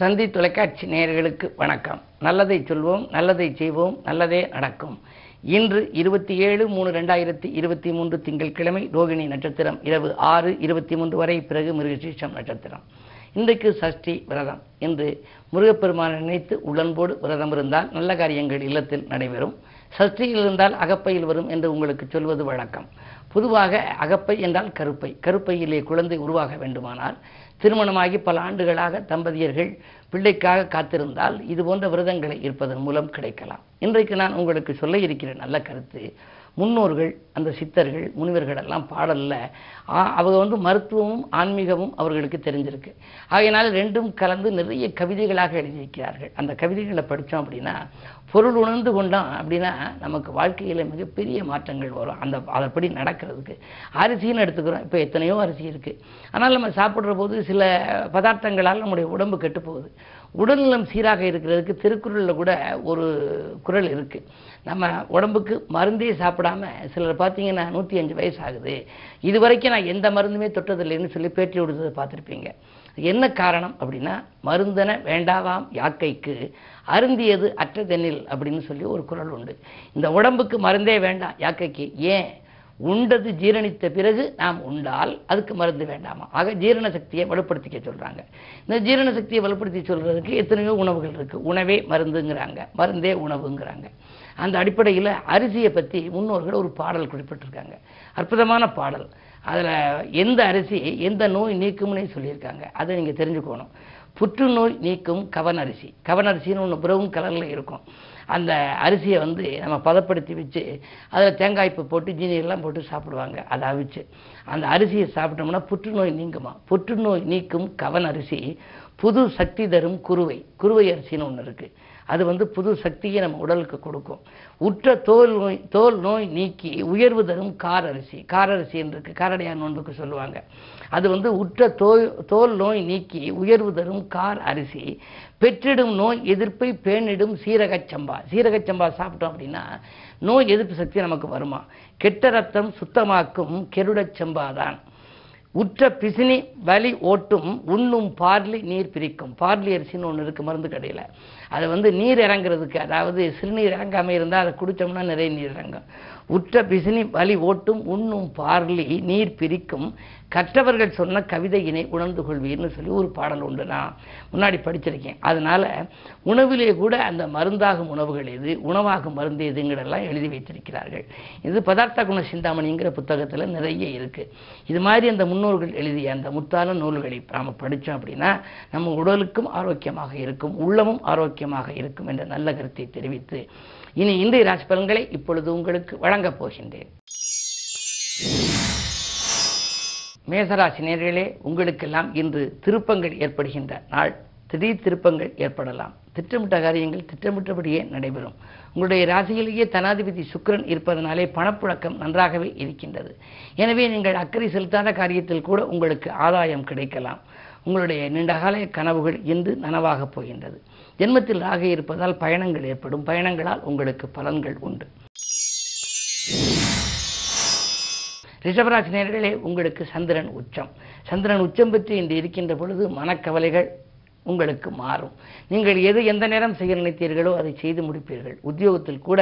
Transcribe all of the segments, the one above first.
தந்தி தொலைக்காட்சி நேயர்களுக்கு வணக்கம். நல்லதை சொல்வோம் நல்லதை செய்வோம் நல்லதே நடக்கும். இன்று இருபத்தி ஏழு மூணு ரெண்டாயிரத்தி இருபத்தி மூன்று திங்கட்கிழமை ரோகிணி நட்சத்திரம் இரவு ஆறு இருபத்தி மூன்று வரை பிறகு மிருகசீஷம் நட்சத்திரம். இன்றைக்கு சஷ்டி விரதம். இன்று முருகப்பெருமானை நினைத்து உடன்போடு விரதம் இருந்தால் நல்ல காரியங்கள் இல்லத்தில் நடைபெறும். சஷ்டியில் இருந்தால் அகப்பையில் வரும் என்று உங்களுக்கு சொல்வது வழக்கம். பொதுவாக அகப்பை என்றால் கருப்பை. கருப்பையிலே குழந்தை உருவாக வேண்டுமானால் திருமணமாகி பல ஆண்டுகளாக தம்பதியர்கள் பிள்ளைக்காக காத்திருந்தால் இது போன்ற விரதங்களை இருப்பதன் மூலம் கிடைக்கலாம். இன்றைக்கு நான் உங்களுக்கு சொல்ல இருக்கிற நல்ல கருத்து முன்னோர்கள் அந்த சித்தர்கள் முனிவர்கள் எல்லாம் பாடல்ல அவங்க வந்து மருத்துவமும் ஆன்மீகமும் அவர்களுக்கு தெரிஞ்சிருக்கு. ஆகையினால் ரெண்டும் கலந்து நிறைய கவிதைகளாக எழுதியிருக்கிறார்கள். அந்த கவிதைகளை படித்தோம் அப்படின்னா பொருள் உணர்ந்து கொண்டோம் அப்படின்னா நமக்கு வாழ்க்கையில் மிகப்பெரிய மாற்றங்கள் வரும். அந்த அதன்படி நடக்கிறதுக்கு. அரிசின்னு எடுத்துக்கிறோம். இப்போ எத்தனையோ அரிசி இருக்குது ஆனால் நம்ம சாப்பிட்ற போது சில பதார்த்தங்களால் நம்முடைய உடம்பு கெட்டு போகுது. உடல்நலம் சீராக இருக்கிறதுக்கு திருக்குறளில் கூட ஒரு குறள் இருக்குது நம்ம உடம்புக்கு மருந்தே சாப்பிடாம சிலர் பார்த்தீங்கன்னா நூற்றி அஞ்சு வயசு ஆகுது. இது வரைக்கும் நான் எந்த மருந்துமே தொட்டதில்லைன்னு சொல்லி பேட்டி விடுறதை பார்த்துருப்பீங்க. என்ன காரணம் அப்படின்னா மருந்தன வேண்டாவாம் யாக்கைக்கு அருந்தியது அற்றதெனில் அப்படின்னு சொல்லி ஒரு குறள் உண்டு. இந்த உடம்புக்கு மருந்தே வேண்டாம் யாக்கைக்கு. ஏன்? உண்டது ஜீரணித்த பிறகு நாம் உண்டால் அதுக்கு மருந்து வேண்டாமா? ஆக ஜீரண சக்தியை வலுப்படுத்திக்க சொல்கிறாங்க இந்த ஜீரண சக்தியை வலுப்படுத்தி சொல்கிறதுக்கு எத்தனையோ உணவுகள் இருக்குது உணவே மருந்துங்கிறாங்க. மருந்தே உணவுங்கிறாங்க. அந்த அடிப்படையில் அரிசியை பற்றி முன்னோர்கள் ஒரு பாடல் குறிப்பிட்டிருக்காங்க. அற்புதமான பாடல். அதில் எந்த அரிசி எந்த நோய் நீக்கும்னே சொல்லியிருக்காங்க. அதை நீங்கள் தெரிஞ்சுக்கணும். புற்றுநோய் நீக்கும் கவன் அரிசி கவன் அரிசின்னு ஒன்று பிரவுன் கலரில் இருக்கும். அந்த அரிசியை வந்து நம்ம பதப்படுத்தி வச்சு அதில் தேங்காய்ப்பு போட்டு ஜீனியெல்லாம் போட்டு சாப்பிடுவாங்க. அதை அவிச்சு. அந்த அரிசியை சாப்பிட்டோம்னா புற்றுநோய் நீங்குமா? புற்றுநோய் நீக்கும் கவன் அரிசி புது சக்தி தரும் குருவை குருவை அரிசின்னு ஒன்று இருக்குது அது வந்து புது சக்தியை நம்ம உடலுக்கு கொடுக்கும். உற்ற தோல் நோய் தோல் நோய் நீக்கி உயர்வு தரும் காரரிசி. காரரிசி கார் அரிசி காரடையார் நோன்புக்கு சொல்லுவாங்க. அது வந்து உற்ற தோல் தோல் நோய் நீக்கி உயர்வு தரும் கார் அரிசி. பெற்றிடும் நோய் எதிர்ப்பை பேணிடும் சீரகச் சம்பா சீரகச் சம்பா சாப்பிட்டோம் அப்படின்னா நோய் எதிர்ப்பு சக்தி நமக்கு வருமா? கெட்ட ரத்தம் சுத்தமாக்கும் கெருடச்சம்பா தான். உற்ற பிசினி வலி ஓட்டும் உண்ணும் பார்லி நீர் பிரிக்கும். பார்லி அரிசின்னு ஒன்று இருக்குது மருந்து கடையில். அது வந்து நீர் இறங்குறதுக்கு அதாவது சிறுநீர் இறங்காமல் இருந்தால் அதை குடித்தோம்னா நிறைய நீர் இறங்கும். உற்ற பிசினி வலி ஓட்டும் உண்ணும் பார்லி நீர் பிரிக்கும். கற்றவர்கள் சொன்ன கவிதையினை உணர்ந்து கொள்வீர்னு சொல்லி ஒரு பாடல் உண்டு நான் முன்னாடி படிச்சிருக்கேன். அதனால உணவிலே கூட அந்த மருந்தாகும் உணவுகள் எது உணவாகும் மருந்து எதுங்கிறெல்லாம் எழுதி வைத்திருக்கிறார்கள். இது பதார்த்த குண சிந்தாமணிங்கிற புத்தகத்தில் நிறைய இருக்கு. இது மாதிரி அந்த முன்னோர்கள் எழுதிய அந்த முத்தான நூல்களை நாம் படித்தோம் அப்படின்னா நம்ம உடலுக்கும் ஆரோக்கியமாக இருக்கும் உள்ளமும் ஆரோக்கியமாக இருக்கும் என்ற நல்ல கருத்தை தெரிவித்து இனி இன்றைய ராசி பலன்களை இப்பொழுது உங்களுக்கு வழங்கப் போகின்றேன். மேசராசி நேர்களே உங்களுக்கெல்லாம் இன்று திருப்பங்கள் ஏற்படுகின்ற நாள். திடீர் திருப்பங்கள் ஏற்படலாம். திட்டமிட்ட காரியங்கள் திட்டமிட்டபடியே நடைபெறும். உங்களுடைய ராசியிலேயே தனாதிபதி சுக்கிரன் இருப்பதனாலே பணப்புழக்கம் நன்றாகவே இருக்கின்றது. எனவே நீங்கள் அக்கறை செலுத்தாத காரியத்தில் கூட உங்களுக்கு ஆதாயம் கிடைக்கலாம். உங்களுடைய நீண்டகால கனவுகள் இன்று நனவாகப் போகின்றது. ஜென்மத்தில் ராக இருப்பதால் பயணங்கள் ஏற்படும். பயணங்களால் உங்களுக்கு பலன்கள் உண்டு. ரிஷபராசி நேர்களே உங்களுக்கு சந்திரன் உச்சம். சந்திரன் உச்சம் பெற்று இன்று இருக்கின்ற பொழுது மனக்கவலைகள் உங்களுக்கு மாறும். நீங்கள் எது எந்த நேரம் செய்ய நினைத்தீர்களோ அதை செய்து முடிப்பீர்கள். உத்தியோகத்தில் கூட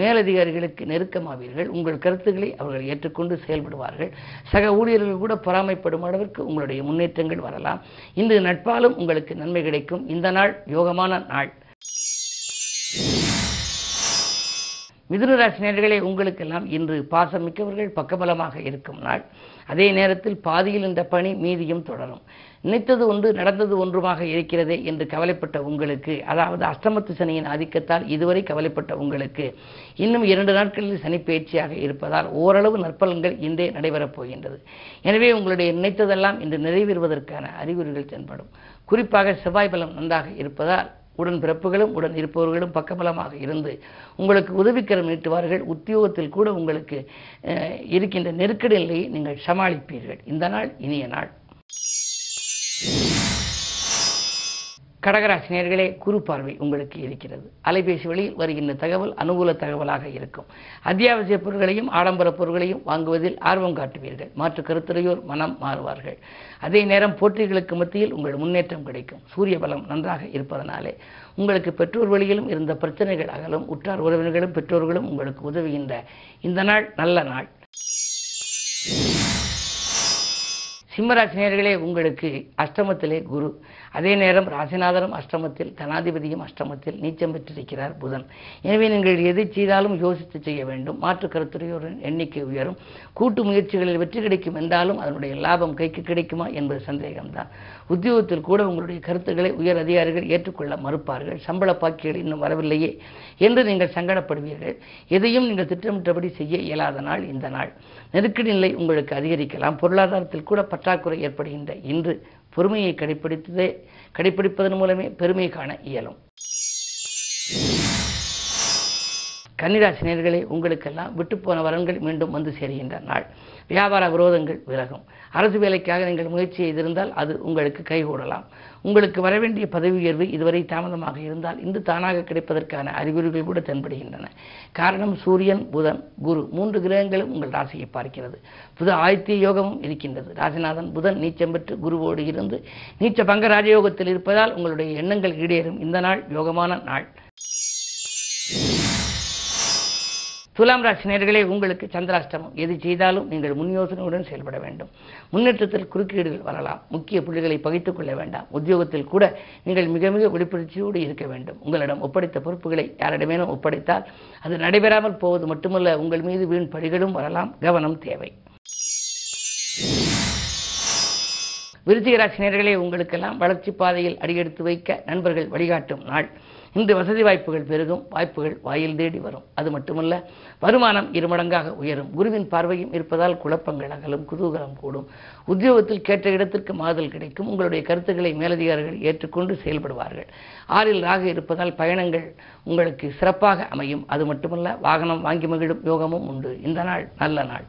மேலதிகாரிகளுக்கு நெருக்கமாவீர்கள். உங்கள் கருத்துக்களை அவர்கள் ஏற்றுக்கொண்டு செயல்படுவார்கள். சக ஊழியர்கள் கூட பொறாமைப்படும் அளவிற்கு உங்களுடைய முன்னேற்றங்கள் வரலாம். இன்று நட்பாலும் உங்களுக்கு நன்மை கிடைக்கும். இந்த நாள் யோகமான நாள். மிதுன ராசி உங்களுக்கெல்லாம் இன்று பாசம் மிக்கவர்கள் பக்கபலமாக இருக்கும் நாள். அதே நேரத்தில் பாதியில் இந்த பணி மீதியும் தொடரும். நினைத்தது ஒன்று நடந்தது ஒன்றுமாக இருக்கிறதே என்று கவலைப்பட்ட உங்களுக்கு அதாவது அஷ்டமத்து சனியின் ஆதிக்கத்தால் இதுவரை கவலைப்பட்ட உங்களுக்கு இன்னும் இரண்டு நாட்களில் சனி பயிற்சியாக இருப்பதால் ஓரளவு நற்பலன்கள் இன்றே நடைபெறப் போகின்றது. எனவே உங்களுடைய நினைத்ததெல்லாம் இன்று நிறைவேறுவதற்கான அறிகுறிகள் தென்படும். குறிப்பாக செவ்வாய் பலம் நன்றாக இருப்பதால் உடன் பிறப்புகளும் உடன் இருப்பவர்களும் பக்கபலமாக இருந்து உங்களுக்கு உதவிக்கரம் நீட்டுவார்கள். உத்தியோகத்தில் கூட உங்களுக்கு இருக்கின்ற நெருக்கடி நிலையை நீங்கள் சமாளிப்பீர்கள். இந்த நாள் இனிய நாள். கடகராசினியர்களே குரு பார்வை உங்களுக்கு இருக்கிறது. அலைபேசி வழியில் வருகின்ற தகவல் அனுகூல தகவலாக இருக்கும். அத்தியாவசிய பொருட்களையும் ஆடம்பர பொருட்களையும் வாங்குவதில் ஆர்வம் காட்டுவீர்கள். மாற்று கருத்துறையோர் மனம் மாறுவார்கள். அதே நேரம் போட்டிகளுக்கு மத்தியில் உங்கள் முன்னேற்றம் கிடைக்கும். சூரிய பலம் நன்றாக இருப்பதனாலே உங்களுக்கு பெற்றோர் வழியிலும் இருந்த பிரச்சனைகள் அகலும். உற்றார் உறவினர்களும் பெற்றோர்களும் உங்களுக்கு உதவுகின்ற இந்த நாள் நல்ல நாள். சிம்மராசினியர்களே உங்களுக்கு அஷ்டமத்திலே குரு. அதே நேரம் ராசிநாதரும் அஷ்டமத்தில் தனாதிபதியும் அஷ்டமத்தில் நீச்சம் பெற்றிருக்கிறார் புதன். எனவே நீங்கள் எதை செய்தாலும் யோசித்து செய்ய வேண்டும். மாற்று கருத்துறையோரின் எண்ணிக்கை உயரும். கூட்டு முயற்சிகளில் வெற்றி கிடைக்கும் என்றாலும் அதனுடைய லாபம் கைக்கு கிடைக்குமா என்பது சந்தேகம்தான். உத்தியோகத்தில் கூட உங்களுடைய கருத்துக்களை உயர் அதிகாரிகள் ஏற்றுக்கொள்ள மறுப்பார்கள். சம்பள பாக்கிகள் இன்னும் வரவில்லையே என்று நீங்கள் சங்கடப்படுவீர்கள். எதையும் நீங்கள் திட்டமிட்டபடி செய்ய இயலாத நாள் இந்த நாள். நெருக்கடி நிலை உங்களுக்கு அதிகரிக்கலாம். பொருளாதாரத்தில் கூட பற்றாக்குறை ஏற்படுகின்ற இன்று பொறுமையை கடைபிடித்ததே கடைபிடிப்பதன் மூலமே பெருமை காண இயலும். கன்னிராசினியர்களே உங்களுக்கெல்லாம் விட்டுப்போன வரன்கள் மீண்டும் வந்து சேருகின்ற நாள். வியாபார விரோதங்கள் விலகும். அரசு வேலைக்காக நீங்கள் முயற்சி செய்திருந்தால் அது உங்களுக்கு கைகூடலாம். உங்களுக்கு வரவேண்டிய பதவி உயர்வு இதுவரை தாமதமாக இருந்தால் இன்று தானாக கிடைப்பதற்கான அறிகுறிகள் கூட தென்படுகின்றன. காரணம் சூரியன் புதன் குரு மூன்று கிரகங்களும் உங்கள் ராசியை பார்க்கிறது. புது ஆதித்ய யோகமும் இருக்கின்றது. ராசிநாதன் புதன் நீச்சம் பெற்று குருவோடு இருந்து நீச்ச பங்க ராஜயோகத்தில் இருப்பதால் உங்களுடைய எண்ணங்கள் ஈடேறும். இந்த நாள் யோகமான நாள். துலாம் ராசி நேர்களே உங்களுக்கு சந்திராஷ்டமம். எது செய்தாலும் நீங்கள் முன் யோசனையுடன் செயல்பட வேண்டும். முன்னேற்றத்தில் குறுக்கீடுகள் வரலாம். முக்கிய புள்ளிகளை பகித்துக் கொள்ள வேண்டாம். உத்தியோகத்தில் கூட நீங்கள் மிக மிக விழிப்புணர்ச்சியோடு இருக்க வேண்டும். உங்களிடம் ஒப்படைத்த பொறுப்புகளை யாரிடமேனும் ஒப்படைத்தால் அது நடைபெறாமல் போவது மட்டுமல்ல உங்கள் மீது வீண் பழிகளும் வரலாம். கவனம் தேவை. விருச்சிக நேர்களே உங்களுக்கெல்லாம் வளர்ச்சி பாதையில் அடியெடுத்து வைக்க நண்பர்கள் வழிகாட்டும் நாள். இந்த வசதி வாய்ப்புகள் பெருகும் வாய்ப்புகள் வாயில் தேடி வரும். அது மட்டுமல்ல வருமானம் இருமடங்காக உயரும். குருவின் பார்வையும் இருப்பதால் குழப்பங்கள் அகலும் குதூகலம் கூடும். உத்தியோகத்தில் கேட்ட இடத்திற்கு மாறுதல் கிடைக்கும். உங்களுடைய கருத்துக்களை மேலதிகாரிகள் ஏற்றுக்கொண்டு செயல்படுவார்கள். ஆறில் ராக இருப்பதால் பயணங்கள் உங்களுக்கு சிறப்பாக அமையும். அது மட்டுமல்ல வாகனம் வாங்கி மகிழும் யோகமும் உண்டு. இந்த நாள் நல்ல நாள்.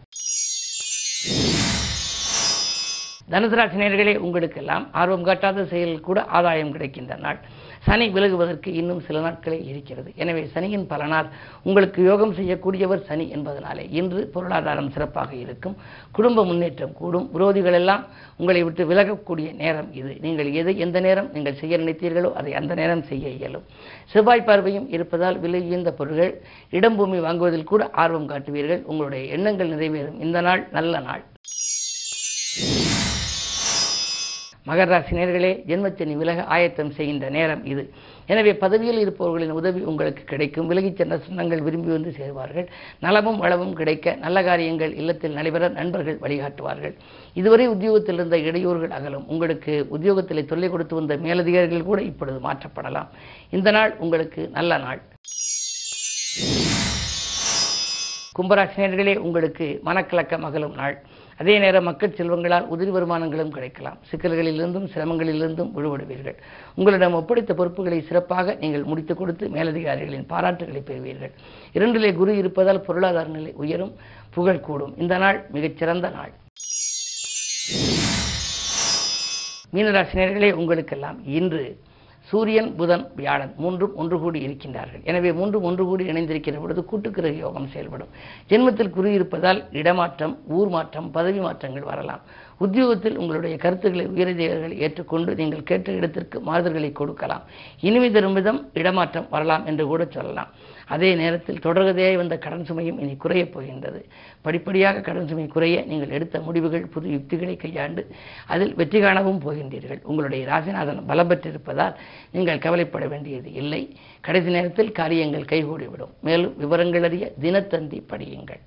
தனுசராசினியர்களே உங்களுக்கெல்லாம் ஆர்வம் காட்டாத செயலில் கூட ஆதாயம் கிடைக்கின்ற நாள். சனி விலகுவதற்கு இன்னும் சில நாட்களே இருக்கிறது. எனவே சனியின் பலனால் உங்களுக்கு யோகம் செய்யக்கூடியவர் சனி என்பதனாலே இன்று பொருளாதாரம் சிறப்பாக இருக்கும். குடும்ப முன்னேற்றம் கூடும். விரோதிகள் எல்லாம் உங்களை விட்டு விலகக்கூடிய நேரம் இது. நீங்கள் எது எந்த நேரம் நீங்கள் செய்ய நினைத்தீர்களோ அதை அந்த நேரம் செய்ய இயலும். செவ்வாய் பார்வையும் இருப்பதால் விலை உயர்ந்த பொருட்கள் இடம் பூமி வாங்குவதில் கூட ஆர்வம் காட்டுவீர்கள். உங்களுடைய எண்ணங்கள் நிறைவேறும். இந்த நாள் நல்ல நாள். மகர ராசினியர்களே ஜென்மச்சனி விலக ஆயத்தம் செய்கின்ற நேரம் இது. எனவே பதவியில் இருப்பவர்களின் உதவி உங்களுக்கு கிடைக்கும். விலகிச் சென்ற சொந்தங்கள் விரும்பி வந்து சேருவார்கள். நலமும் வளமும் கிடைக்க நல்ல காரியங்கள் இல்லத்தில் நடைபெற நண்பர்கள் வழிகாட்டுவார்கள். இதுவரை உத்தியோகத்தில் இருந்த இடையூறுகள் அகலும். உங்களுக்கு உத்தியோகத்தில் தொல்லை கொடுத்து வந்த மேலதிகாரிகள் கூட இப்பொழுது மாற்றப்படலாம். இந்த நாள் உங்களுக்கு நல்ல நாள். கும்பராசினியர்களே உங்களுக்கு மனக்கலக்கம் அகலும் நாள். அதே நேரம் மக்கள் செல்வங்களால் உதிரி வருமானங்களும் கிடைக்கலாம். சிக்கல்களிலிருந்தும் சிரமங்களிலிருந்தும் விடுபடுவீர்கள். உங்களிடம் ஒப்படைத்த பொறுப்புகளை சிறப்பாக நீங்கள் முடித்துக் கொடுத்து மேலதிகாரிகளின் பாராட்டுகளை பெறுவீர்கள். இரண்டிலே குரு இருப்பதால் பொருளாதார நிலை உயரும் புகழ் கூடும். இந்த நாள் மிகச்சிறந்த நாள். மீனராசினியர்களே உங்களுக்கெல்லாம் இன்று சூரியன் புதன் வியாழன் மூன்றும் ஒன்று கூடி இருக்கின்றார்கள். எனவே மூன்றும் ஒன்று கூடி இணைந்திருக்கிற பொழுது கூட்டுக்கிரக யோகம் செயல்படும். ஜென்மத்தில் குறி இருப்பதால் இடமாற்றம் ஊர் மாற்றம் பதவி மாற்றங்கள் வரலாம். உத்தியோகத்தில் உங்களுடைய கருத்துக்களை உயரதிகாரிகள் ஏற்றுக்கொண்டு நீங்கள் கேட்ட இடத்திற்கு மாறுதல்களை கொடுக்கலாம். இனிமை தரும் விதம் இடமாற்றம் வரலாம் என்று கூட சொல்லலாம். அதே நேரத்தில் தொடர்கதையாய் வந்த கடன் சுமையும் இனி குறையப் போகின்றது. படிப்படியாக கடன் சுமை குறைய நீங்கள் எடுத்த முடிவுகள் புது யுக்திகளை கையாண்டு அதில் வெற்றி காணவும் போகின்றீர்கள். உங்களுடைய ராசிநாதன் பலம் பெற்றிருப்பதால் நீங்கள் கவலைப்பட வேண்டியது இல்லை. கடைசி நேரத்தில் காரியங்கள் கைகூடிவிடும். மேலும் விவரங்கள் அறிய தினத்தந்தி படியுங்கள்.